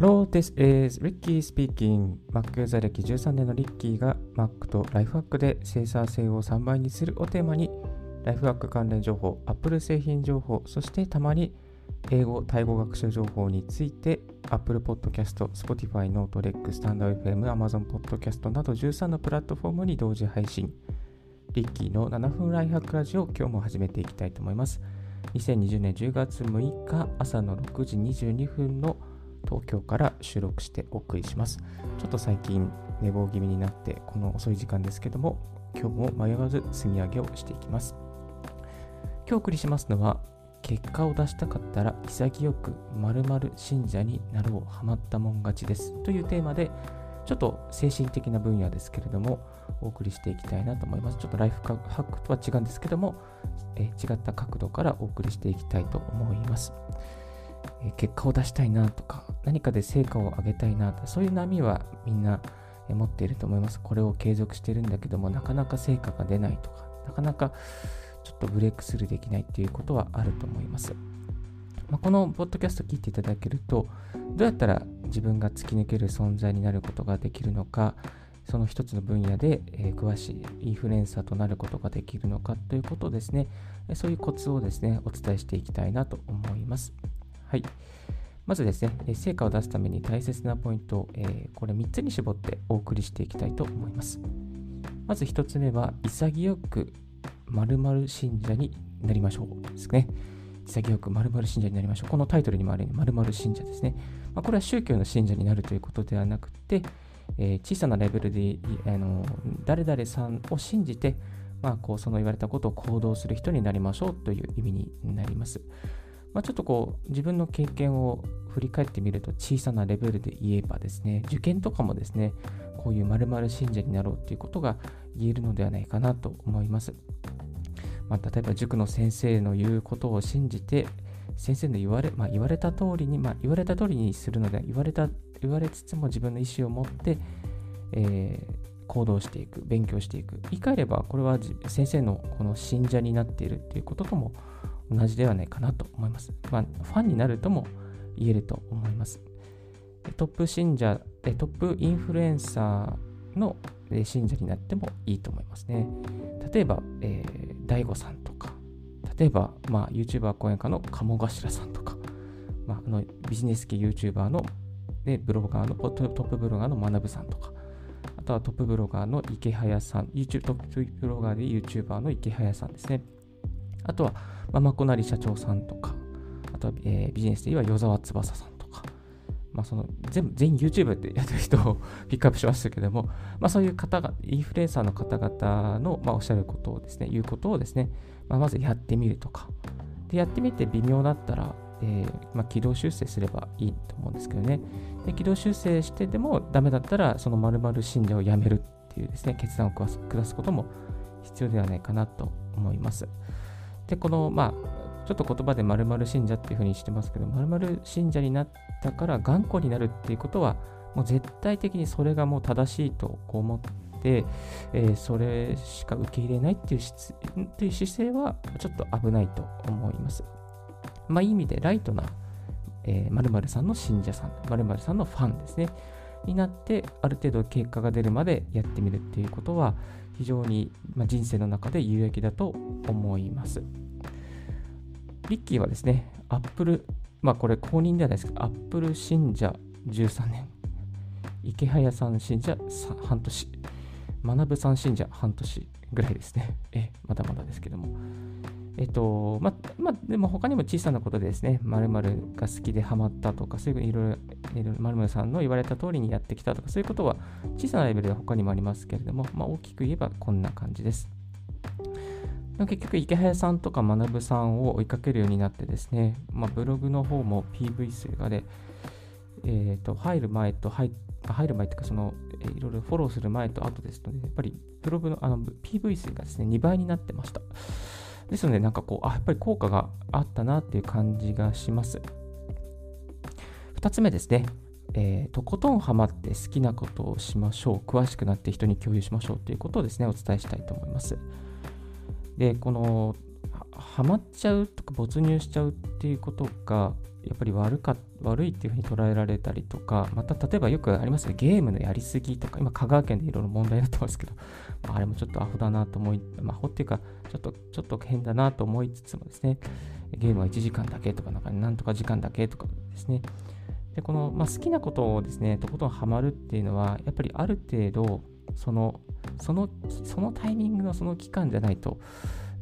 Hello, this is Ricky speaking. Mac ユーザー歴13年のリッキーが Mac とライフハックで生産性を3倍にするをテーマにライフハック関連情報、Apple 製品情報、そしてたまに英語・タイ語学習情報について Apple Podcast、Spotify、Note、REC、StandFM、Amazon Podcast など13のプラットフォームに同時配信。リッキーの7分ライフハックラジオを今日も始めていきたいと思います。2020年10月6日朝の6時22分の東京から収録してお送りします。ちょっと最近寝坊気味になってこの遅い時間ですけども今日も迷わず積み上げをしていきます。今日お送りしますのは結果を出したかったら潔く〇〇信者になろうハマったもん勝ちですというテーマでちょっと精神的な分野ですけれどもお送りしていきたいなと思います。ちょっとライフハックとは違うんですけども、え違った角度からお送りしていきたいと思います。結果を出したいなとか、何かで成果を上げたいなとそういう波はみんな持っていると思います。これを継続してるんだけども、なかなか成果が出ないとか、なかなかちょっとブレイクスルーできないっていうことはあると思います。まあ、このポッドキャスト聞いていただけると、どうやったら自分が突き抜ける存在になることができるのか、その一つの分野で、え、詳しいインフルエンサーとなることができるのかということですね、そういうコツをですね、お伝えしていきたいなと思います。はい。まずですね、成果を出すために大切なポイントを、えー、これ3つに絞ってお送りしていきたいと思います。まず1つ目は、潔く〇〇信者になりましょうですね。潔く〇〇信者になりましょう。このタイトルにもあるように〇〇信者ですね。まあ、これは宗教の信者になるということではなくて、えー、小さなレベルであの誰々さんを信じて、まあ、こうその言われたことを行動する人になりましょうという意味になります。まあ、ちょっとこう自分の経験を振り返ってみると小さなレベルで言えばですね受験とかもですねこういう〇〇信者になろうということが言えるのではないかなと思います。まあ、例えば塾の先生の言うことを信じて先生の言われ,、まあ、言われた通りに、まあ、言われた通りにするので言われた言われつつも自分の意思を持って、えー、行動していく勉強していく言い換えればこれは先生のこの信者になっているっていうこととも同じではないかなと思います、まあ、ファンになるとも言えると思います。トップ信者トップインフルエンサーの信者になってもいいと思いますね。例えば、えー、大悟さんとか、例えば、まあ、YouTuber 講演家の鴨頭さんとか、まあ、あのビジネス系 YouTuber のでブロガーのトップブロガーの学さんとか、あとはトップブロガーの池早さん、YouTube トップブロガーで YouTuber の池早さんですね。あとは、ま、まこなり社長さんとか、あとは、えー、ビジネスで言えば与沢翼さんとかまあ、その全部全員 YouTube ってやってる人をピックアップしましたけども、まあ、そういう方が、インフルエンサーの方々の、まあ、おっしゃることをですね、言うことをですね、まあ、まずやってみるとか、でやってみて微妙だったら、えーまあ、軌道修正すればいいと思うんですけどね、で軌道修正してでもダメだったら、その〇〇信者をやめるっていうですね、決断を下すことも必要ではないかなと思います。で、この、まあ、ちょっと言葉で〇〇信者っていうふうにしてますけど、〇〇信者になったから頑固になるっていうことは、もう絶対的にそれがもう正しいと思って、えー、それしか受け入れないっていうっていう姿勢はちょっと危ないと思います。まあ、いい意味でライトな、えー、〇〇さんの信者さん、〇〇さんのファンですね。になって、ある程度結果が出るまでやってみるっていうことは、非常に、ま、人生の中で有益だと思います。リッキーはですね、アップル、まあこれ公認ではないですけど、アップル信者13年、池早さん信者半年、学さん信者半年ぐらいですね。え、まだまだですけども。えっと、まあ、ま、でも他にも小さなことでですね、〇〇が好きでハマったとか、そういういろいろ、いろいろ〇〇さんの言われた通りにやってきたとか、そういうことは小さなレベルで他にもありますけれども、まあ、大きく言えばこんな感じです。結局池早さんとか学さんを追いかけるようになってですね、まあ、ブログの方も PV 数がで、えー、と入る前と入入る前というかその、えー、いろいろフォローする前と後ですので、やっぱりブログのあの PV 数がですね、2倍になってました。ですので、なんかこう、あ、やっぱり効果があったなっていう感じがします。2つ目ですね。えー、とことんハマって好きなことをしましょう。詳しくなって人に共有しましょうということをですね、お伝えしたいと思います。で、この、はまっちゃうとか没入しちゃうっていうことが、やっぱり悪か悪いっていうふうに捉えられたりとか、また例えばよくありますね、ゲームのやりすぎとか、今、香川県でいろいろ問題になってますけど、まあ、あれもちょっとアホだなと思い、まあ、アホっていうか、ちょっと、ちょっと変だなと思いつつもですね、ゲームは1時間だけとか、なんか、なんとか時間だけとかですね、でこの、まあ、好きなことをですね、とことんハマるっていうのは、やっぱりある程度、その、その、そのタイミングのその期間じゃないと、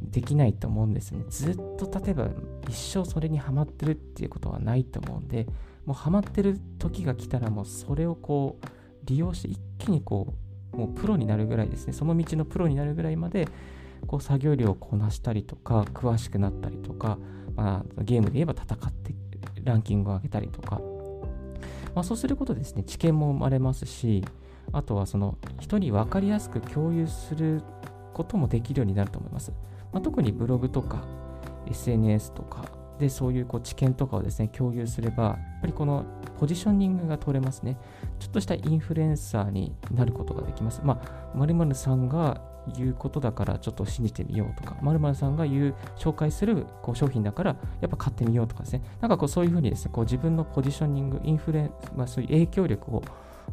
できないと思うんですね。ずっと例えば一生それにハマってるっていうことはないと思うんで、もうハマってる時が来たらもうそれをこう利用して一気にこうもうプロになるぐらいですね、その道のプロになるぐらいまでこう作業量をこなしたりとか、詳しくなったりとか、まあ、ゲームで言えば戦ってランキングを上げたりとか、まあ、そうすることでですね、知見も生まれますし、あとはその人に分かりやすく共有することもできるようになると思います。まあ、特にブログとか SNS とかでそういうこう知見とかをですね共有すればやっぱりこのポジショニングが取れますね。ちょっとしたインフルエンサーになることができます。まあ〇〇さんが言うことだからちょっと信じてみようとか〇〇さんが言う紹介するこう商品だからやっぱ買ってみようとかですね。なんかこうそういうふうにですねこう自分のポジショニングインフルエンまあそういう影響力を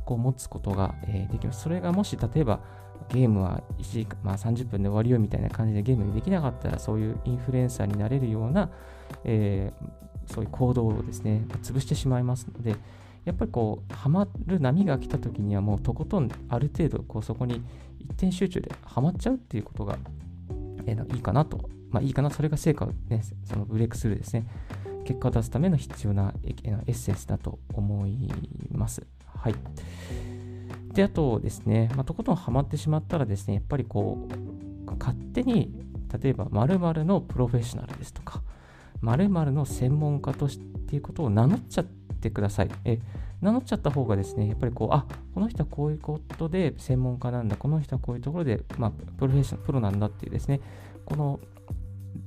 こう持つことが、え、できます。それがもし例えばゲームは1時間、まあ、30分で終わりよみたいな感じでゲームできなかったらそういうインフルエンサーになれるような、えー、そういう行動をですね潰してしまいますのでやっぱりこうハマる波が来た時にはもうとことんある程度こうそこに一点集中でハマっちゃうっていうことが、えー、いいかなと。まあいいかなそれが成果をねそのブレイクスルーですね。結果を出すための必要なエッセンスだと思います。はい。で、あとですね、まあ、とことんハマってしまったらですね、やっぱりこう、勝手に、例えば〇〇のプロフェッショナルですとか、〇〇の専門家としていうことを名乗っちゃってください。え名乗っちゃった方がですね、やっぱりこう、あこの人はこういうことで専門家なんだ、この人はこういうところで、まあ、プロフェッショナル、プロなんだっていうですね、この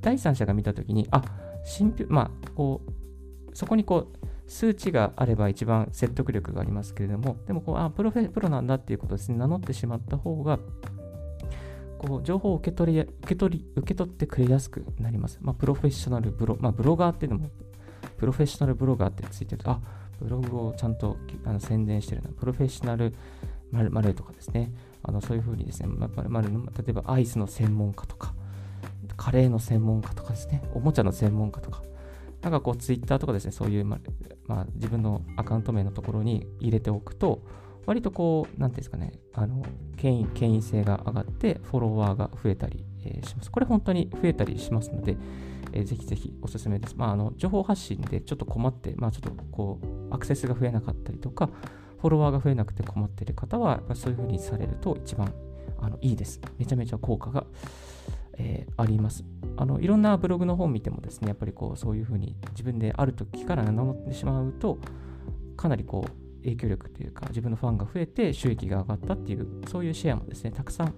第三者が見たときに、あ、信憑、まあ、こう、そこにこう、数値があれば一番説得力がありますけれども、でもこう、あ、プロフェプロなんだっていうことですね、名乗ってしまった方が、こう情報を受け取り受け取り受け取ってくれやすくなります。まあ、プロフェッショナルブロ、まあ、ブロガーっていうのも、プロフェッショナルブロガーってついてると、あ、ブログをちゃんとあの宣伝してるな、プロフェッショナルまるとかですね、あのそういうふうにですね、まるまる例えばアイスの専門家とか、カレーの専門家とかですね、おもちゃの専門家とか、なんかこう、ツイッターとかですね、そういう、ままあ、自分のアカウント名のところに入れておくと、割とこう、なんていうんですかね、あの、権威、権威性が上がって、フォロワーが増えたり、えー、します。これ本当に増えたりしますので、えー、ぜひぜひおすすめです。まあ、あの、情報発信でちょっと困って、まあ、ちょっとこう、アクセスが増えなかったりとか、フォロワーが増えなくて困っている方は、そういうふうにされると一番あのいいです。めちゃめちゃ効果がえー、あります。あのいろんなブログの本見てもですね、やっぱりこうそういうふうに自分である時から名乗ってしまうと、かなりこう影響力というか、自分のファンが増えて収益が上がったっていう、そういうシェアもですね、たくさん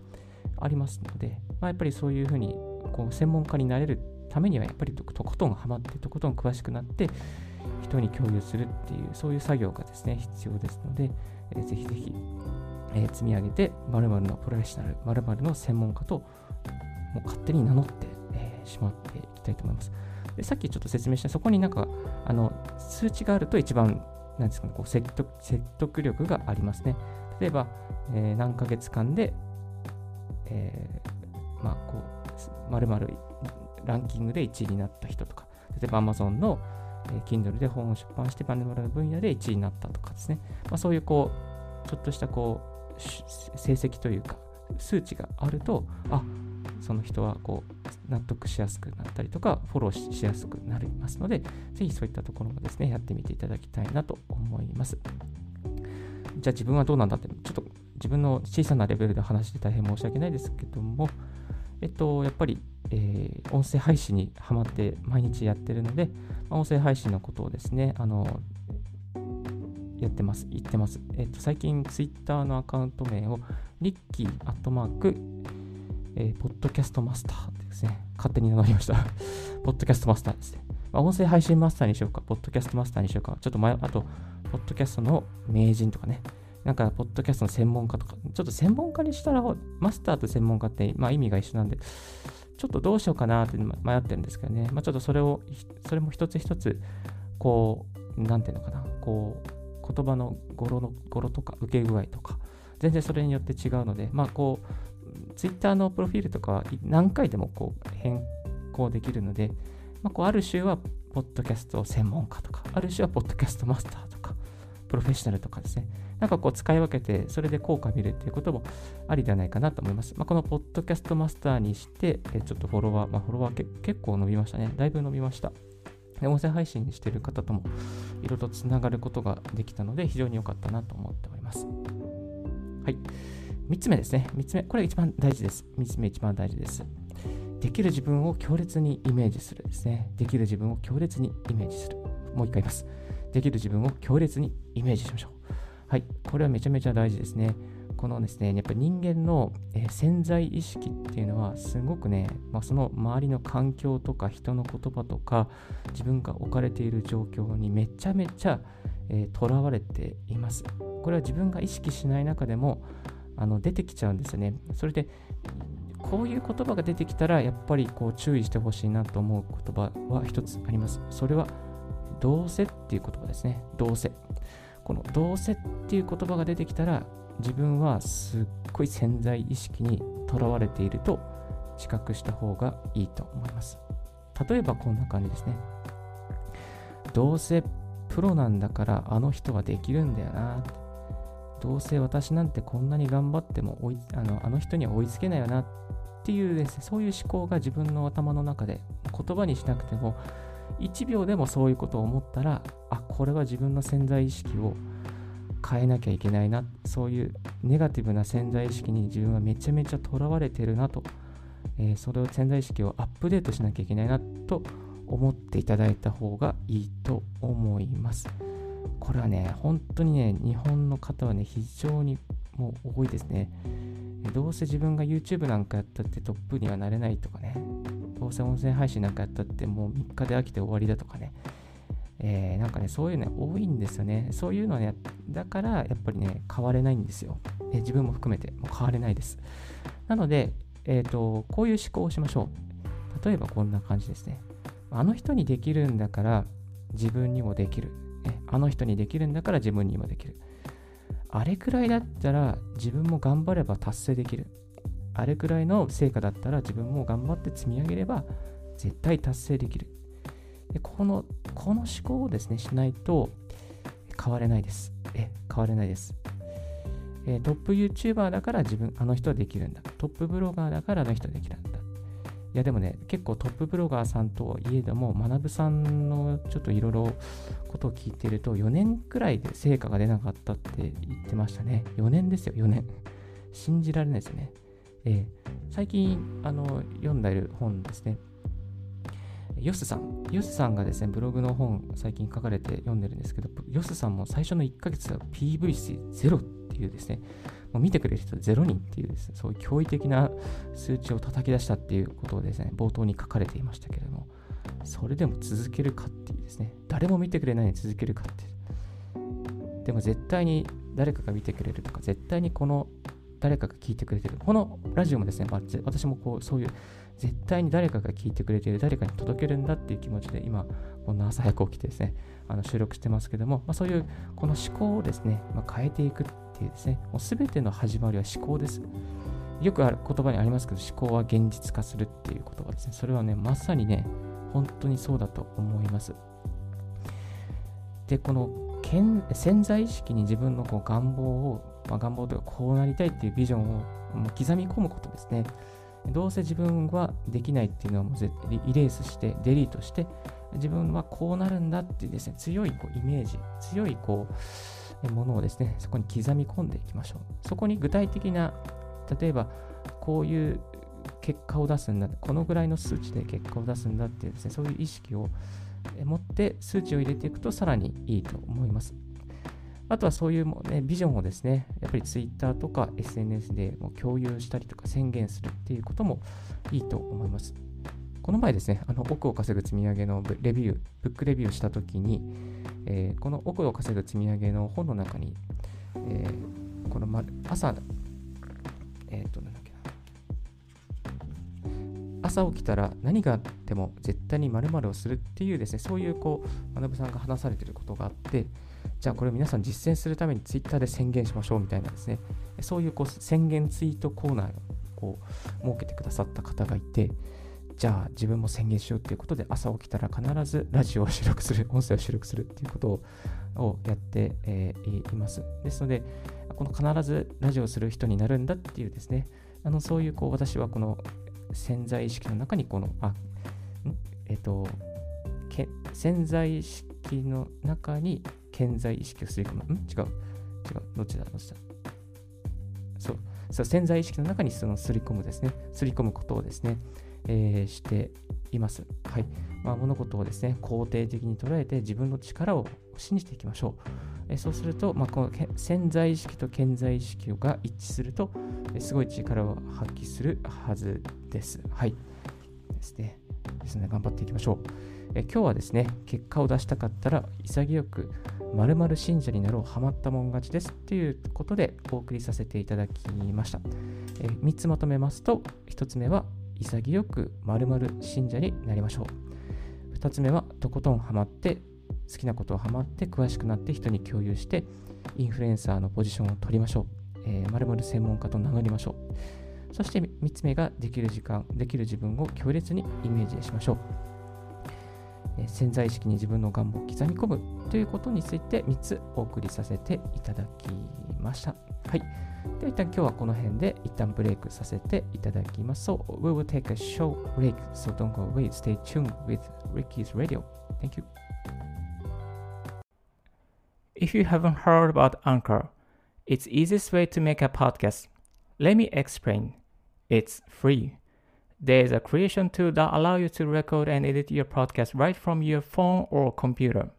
ありますので、まあ、やっぱりそういうふうにこう専門家になれるためには、やっぱりとことんハマって、とことん詳しくなって、人に共有するっていう、そういう作業がですね、必要ですので、えー、ぜひぜひ、えー、積み上げて、〇〇のプロフェッショナル、〇〇の専門家ともう勝手に名乗って、えー、しまっていきたいと思います。でさっきちょっと説明した、そこになんか、あの、数値があると一番、なんですかね、こう説得説得力がありますね。例えば、えー、何ヶ月間で、えー、まあ、こう、まるまるランキングで1位になった人とか、例えば Amazon の、えー、Kindle で本を出版して、まるまるの分野で1位になったとかですね。まあ、そういうこう、ちょっとしたこう、成績というか、数値があると、あ、その人はこう納得しやすくなったりとか、フォローしやすくなりますので、ぜひそういったところもですね、やってみていただきたいなと思います。じゃあ自分はどうなんだって、ちょっと自分の小さなレベルで話して大変申し訳ないですけども、えっと、やっぱり、えー、音声配信にハマって毎日やってるので、ま音声配信のことをですね、あの、やってます、言ってます。えっと、最近、ツイッターのアカウント名を、リッキーアットマークえー、ポッドキャストマスターですね、勝手に名乗りました。ポッドキャストマスターですね。まあ、音声配信マスターにしようか、ポッドキャストマスターにしようか、ちょっと前、あと、ポッドキャストの名人とかね、なんか、ポッドキャストの専門家とか、ちょっと専門家にしたら、マスターと専門家って、まあ、意味が一緒なんで、ちょっとどうしようかなって迷ってるんですけどね、まあ、ちょっとそれを、それも一つ一つ、こう、なんていうのかな、こう、言葉の語呂の語呂とか受け具合とか、全然それによって違うので、まあこう、Twitter のプロフィールとかは何回でもこう変更できるので、まあ、こうある種はポッドキャスト専門家とか、ある種はポッドキャストマスターとか、プロフェッショナルとかですね、なんかこう使い分けて、それで効果見るっていうこともありではないかなと思います。まあ、このポッドキャストマスターにして、えちょっとフォロワー、まあ、フォロワー結構伸びましたね。だいぶ伸びました。で音声配信してる方ともいろいろとつながることができたので、非常に良かったなと思っております。はい。3つ目ですね。3つ目。これが一番大事です。3つ目一番大事です。できる自分を強烈にイメージするですね。できる自分を強烈にイメージする。もう一回言います。できる自分を強烈にイメージしましょう。はい、これはめちゃめちゃ大事ですね。このですね、やっぱ人間の、潜在意識っていうのはすごくね、まあ、その周りの環境とか人の言葉とか自分が置かれている状況にめちゃめちゃとら、えー、われています。これは自分が意識しない中でもあの出てきちゃうんですよね。それでこういう言葉が出てきたらやっぱりこう注意してほしいなと思う言葉は一つあります。それはどうせっていう言葉ですね。どうせ。このどうせっていう言葉が出てきたら自分はすっごい潜在意識にとらわれていると自覚した方がいいと思います。例えばこんな感じですね。どうせプロなんだからあの人はできるんだよな。どうせ私なんてこんなに頑張っても追いあのあの人には追いつけないよなっていうですね、そういう思考が自分の頭の中で言葉にしなくても1秒でもそういうことを思ったらあこれは自分の潜在意識を変えなきゃいけないなそういうネガティブな潜在意識に自分はめちゃめちゃとらわれてるなと、えー、それを潜在意識をアップデートしなきゃいけないなと思っていただいた方がいいと思います。これはね本当にね日本の方はね非常にもう多いですねどうせ自分が YouTube なんかやったってトップにはなれないとかねどうせ音声配信なんかやったってもう3日で飽きて終わりだとかね、えー、なんかね、そういうの多いんですよね。そういうのね、だからやっぱりね、変われないんですよ。えー、自分も含めて、もう変われないです。なので、えっ、ー、と、こういう思考をしましょう。例えばこんな感じですね。あの人にできるんだから自分にもできる。あの人にできるんだから自分にもできる。あれくらいだったら自分も頑張れば達成できる。あれくらいの成果だったら自分も頑張って積み上げれば絶対達成できる。でこのこの思考をですね、しないと変われないです。え、変われないです。えトップ YouTuber だから自分、あの人はできるんだ。トップブロガーだからあの人はできるんだ。いやでもね、結構トップブロガーさんといえども、学さんのちょっといろいろことを聞いてると、4年くらいで成果が出なかったって言ってましたね。4年ですよ、4年。信じられないですね。えー、最近あの読んでいる本ですね。ヨスさん。ヨスさんがですね、ブログの本最近書かれて読んでるんですけど、ヨスさんも最初の1ヶ月は PV 数0っていうですね、もう見てくれる人0人っていうですね、そういう驚異的な数値を叩き出したっていうことをですね、冒頭に書かれていましたけれども、それでも続けるかっていうですね、誰も見てくれないのに続けるかっていう。でも絶対に誰かが見てくれるとか、絶対にこの誰かが聞いてくれてる。このラジオもですね、まあ、私もこうそういう絶対に誰かが聞いてくれている、誰かに届けるんだっていう気持ちで今、こんな朝早く起きてですね、あの収録してますけども、まあ、そういうこの思考をですね、まあ、変えていくっていうですね、もう全ての始まりは思考です。よくある言葉にありますけど、思考は現実化するっていう言葉ですね。それはね、まさにね、本当にそうだと思います。で、この潜在意識に自分のこう願望をまあ、願望というかこうなりたいっていうビジョンを刻み込むことですね。どうせ自分はできないっていうのはもうイレースしてデリートして自分はこうなるんだっていうですね強いこうイメージ強いこうものをですねそこに刻み込んでいきましょう。そこに具体的な例えばこういう結果を出すんだこのぐらいの数値で結果を出すんだっていうですねそういう意識を持って数値を入れていくとさらにいいと思います。あとはそういうも、ね、ビジョンをですね、やっぱり Twitter とか SNS でも共有したりとか宣言するっていうこともいいと思います。この前ですね、あの奥を稼ぐ積み上げのレビュー、ブックレビューしたときに、えー、この奥を稼ぐ積み上げの本の中に、えー、この、ま、朝、えっ、ー、と、なんだっけな、朝起きたら何があっても絶対に〇〇をするっていうですね、そういうこう、学さんが話されてることがあって、じゃあこれを皆さん実践するためにツイッターで宣言しましょうみたいなですね、そういうこう宣言ツイートコーナーをこう設けてくださった方がいて、じゃあ自分も宣言しようっていうことで朝起きたら必ずラジオを収録する、音声を収録するっていうことをやって、います。ですので、この必ずラジオをする人になるんだっていうですね、あのそういうこう私はこの潜在意識の中にこの、あ、えっ、と、潜在意識の中に潜在意識を吸い込む。ん？違う。違う。どっちだ？どっちだ？そう。そう潜在意識の中にそのすり込むですね。すり込むことをですね、えー、しています。はい。まあ、物事をですね、肯定的に捉えて自分の力を信じていきましょう。えー、そうすると、まあ、この潜在意識と潜在意識が一致すると、えー、すごい力を発揮するはずです。はい。ですね。ですね、頑張っていきましょう。え今日はですね、結果を出したかったら潔く〇〇信者になろう、ハマったもん勝ちですっていうことでお送りさせていただきました。え3つまとめますと、1つ目は潔く〇〇信者になりましょう。2つ目はとことんハマって好きなことをハマって詳しくなって人に共有してインフルエンサーのポジションを取りましょう。えー、〇〇専門家と名乗りましょう。そして3つ目ができる時間、できる自分を強烈にイメージしましょう。潜在意識に自分の願望を刻み込むということについて3つお送りさせていただきました。はい。では一旦今日はこの辺で一旦ブレイクさせていただきます。So, we will take a short break, so don't go away. Stay tuned with Ricky's Radio. Thank you. If you haven't heard about Anchor, it's easiest way to make a podcast. Let me explain. It's free. There is a creation tool that allow you to record and edit your podcast right from your phone or computer.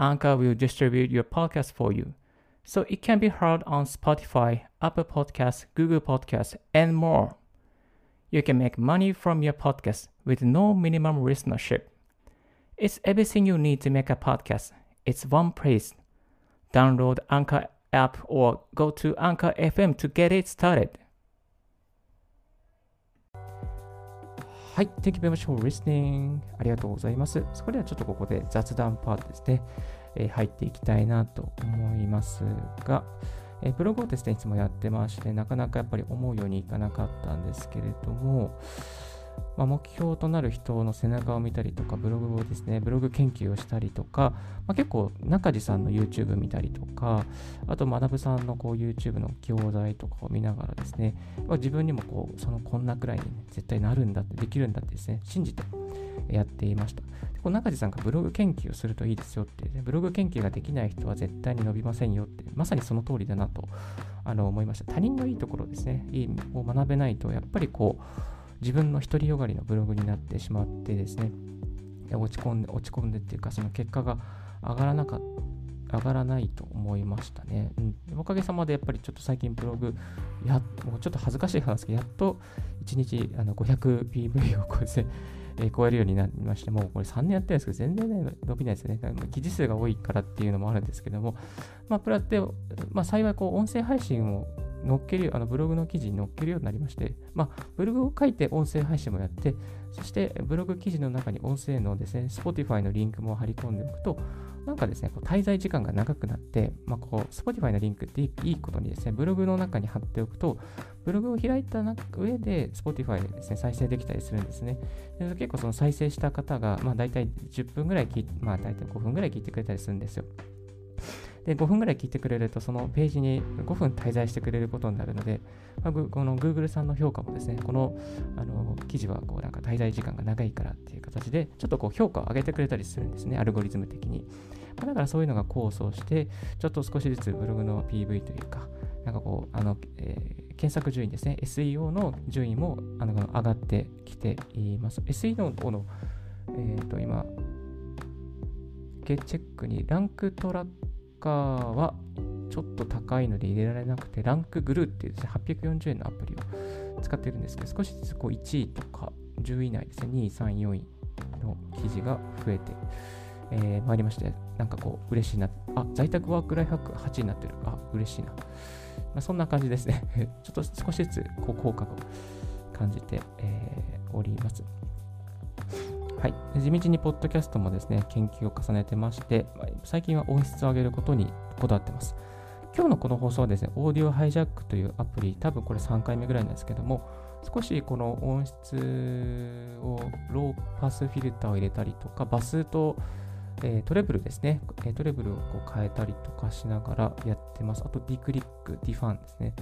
Anchor will distribute your podcast for you so it can be heard on Spotify, Apple Podcasts, Google Podcasts, and more. You can make money from your podcast with no minimum listenership. It's everything you need to make a podcast. It's one place. Download Anchor app or go to Anchor FM to get it started. はい、Thank you very much for listening. ありがとうございます。それではちょっとここで雑談パートですね。え入っていきたいなと思いますが、えブログをですね、いつもやってまして、なかなかやっぱり思うようにいかなかったんですけれども、まあ、目標となる人の背中を見たりとか、ブログをですね、ブログ研究をしたりとか、まあ、結構中地さんの YouTube 見たりとか、あと学さんのこう YouTube の教材とかを見ながらですね、まあ、自分にもこう、そのこんなくらいに、ね、絶対なるんだって、できるんだってですね、信じてやっていました。こう中地さんがブログ研究をするといいですよって、ね、ブログ研究ができない人は絶対に伸びませんよって、まさにその通りだなとあの思いました。他人のいいところですね、いいを学べないと、やっぱりこう、自分の独りよがりのブログになってしまってですね、落ち込んで、落ち込んでっていうか、その結果が上がらなかった。上がらないと思いましたね。うん、おかげさまでやっぱりちょっと最近ブログ、やもうちょっと恥ずかしい話ですけど、やっと1日あの 500PV をこうですね、えー、超えるようになりまして、もうこれ3年やってるんですけど、全然、ね、伸びないですよね。記事数が多いからっていうのもあるんですけども、まあ、プラって、まあ、幸いこう音声配信を載っける、あのブログの記事に載っけるようになりまして、まあ、ブログを書いて音声配信もやって、そしてブログ記事の中に音声のですね、Spotify のリンクも貼り込んでおくと、なんかですね、こう滞在時間が長くなって、まあ、こう、Spotify のリンクっていいことにですね、ブログの中に貼っておくと、ブログを開いた上で Spotify でですね、再生できたりするんですね。で結構その再生した方が、まあ大体10分ぐらい聞いまあ大体5分ぐらい聞いてくれたりするんですよ。で、5分ぐらい聞いてくれると、そのページに5分滞在してくれることになるので、まあ、この Google さんの評価もですね、このあの記事はこうなんか滞在時間が長いからっていう形で、ちょっとこう評価を上げてくれたりするんですね、アルゴリズム的に。まあ、だからそういうのが構想して、ちょっと少しずつブログの PV というか、なんかこう、あの、えー、検索順位ですね、SEO の順位もあの上がってきています。SEO の、えっ、ー、と、今、チェックにランクトラッカはちょっと高いので入れられなくて、ランクグルーっていうですね、840円のアプリを使ってるんですけど、少しずつこう1位とか10位以内ですね、2位、3位、4位の記事が増えて、えー、まいりまして、なんかこう、嬉しいな。あ、在宅ワークライフハック8位になってる。あ、嬉しいな。まあ、そんな感じですね。ちょっと少しずつこう効果を感じて、えおります。はい、地道にポッドキャストもですね、研究を重ねてまして、最近は音質を上げることにこだわってます。今日のこの放送はですね、オーディオハイジャックというアプリ、多分これ3回目ぐらいなんですけども、少しこの音質をローパスフィルターを入れたりとか、バスと、えー、トレブルですね、えトレブルをこう変えたりとかしながらやってます。あと、ディクリック、ディハムですね、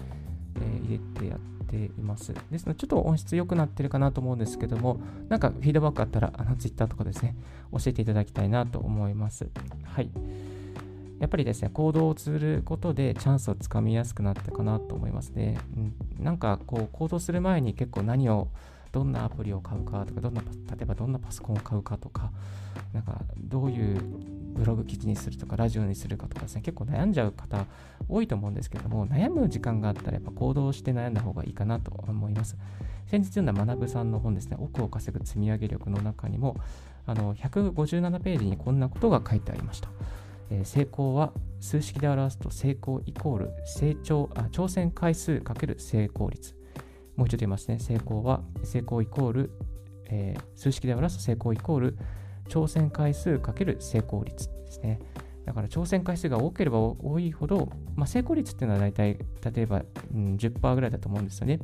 えー、入れてやっています。ですので、ちょっと音質良くなってるかなと思うんですけども、なんかフィードバックあったら、あの、ツイッターとかですね、教えていただきたいなと思います。はい。やっぱりですね、行動をすることでチャンスをつかみやすくなったかなと思いますね。うん、なんかこう、行動する前に結構何を、どんなアプリを買うかとか、どんな、例えばどんなパソコンを買うかとか、なんかどういうブログ記事にするとか、ラジオにするかとかですね、結構悩んじゃう方多いと思うんですけども、悩む時間があったらやっぱ行動して悩んだ方がいいかなと思います。先日読んだ学さんの本ですね、奥を稼ぐ積み上げ力の中にも、あの157ページにこんなことが書いてありました。え、成功は数式で表すと成功イコール成長あ挑戦回数×成功率。もう一度言いますね。成功は成功イコール、えー、数式で表すと成功イコール挑戦回数×成功率ですね。だから挑戦回数が多ければ多いほど、まあ、成功率っていうのは大体、例えば、うん、10%ぐらいだと思うんですよね。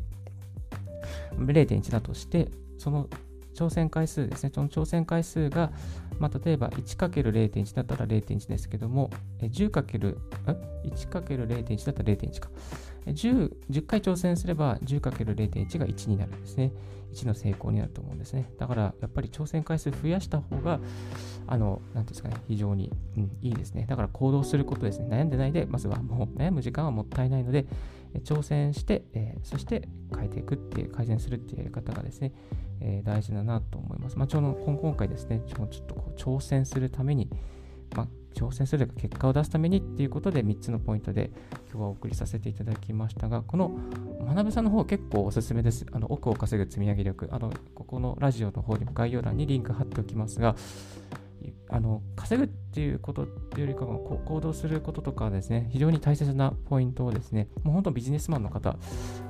0.1だとして、その挑戦回数ですね。その挑戦回数が、まあ、例えば 1×0.1 だったら0.1ですけども、10×1×0.1 だったら0.1か。10, 10回挑戦すれば 10×0.1 が1になるんですね。1の成功になると思うんですね。だからやっぱり挑戦回数増やした方が、あの、なんですかね、非常に、うん、いいですね。だから行動することですね。悩んでないで、まずはもう悩む時間はもったいないので、挑戦して、えー、そして変えていくっていう、改善するっていうやり方がですね、えー、大事だなと思います。まあ、ちょうど今回ですね、ちょっとこう挑戦するために、まあ、挑戦するか結果を出すためにっていうことで3つのポイントで今日はお送りさせていただきましたが、この学さんの方結構おすすめです。あの奥を稼ぐ積み上げ力。あのここのラジオの方にも概要欄にリンク貼っておきますが、あの稼ぐっていうことっていうよりかは行動することとかですね、非常に大切なポイントをですね、もう本当ビジネスマンの方、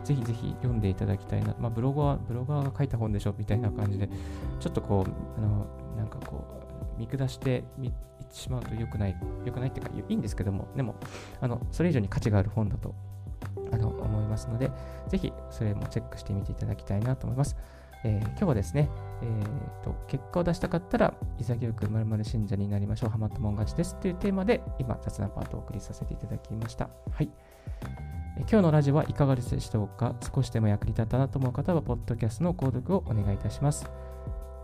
ぜひぜひ読んでいただきたいな、まあ、ブロガー、ブロガーが書いた本でしょみたいな感じで、ちょっとこう、あのなんかこう、見下していってしまうと良くない、良くないっていうか、いいんですけども、でも、あのそれ以上に価値がある本だとあの思いますので、ぜひそれもチェックしてみていただきたいなと思います。えー、今日はですね、えーと、結果を出したかったら、潔く〇〇信者になりましょう、ハマったもん勝ちですというテーマで、今、雑談パートをお送りさせていただきました。はい。今日のラジオはいかがでしたうか？少しでも役に立ったなと思う方は、ポッドキャストの購読をお願いいたします。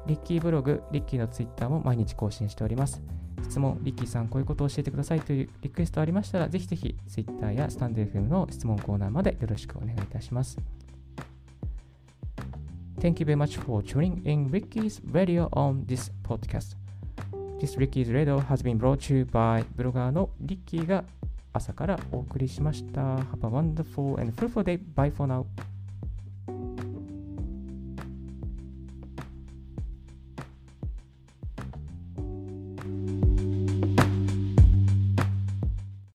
リッキーブログ、リッキーのツイッターも毎日更新しております。質問、リッキーさん、こういうことを教えてくださいというリクエストありましたら、ぜひぜひ、ツイッターやスタンド FM の質問コーナーまでよろしくお願いいたします。Thank you very much for tuning in Ricky's Radio on this podcast. This Ricky's Radio has been brought to you by ブロガーのリッキーが朝からお送りしました。Have a wonderful and fruitful day. Bye for now.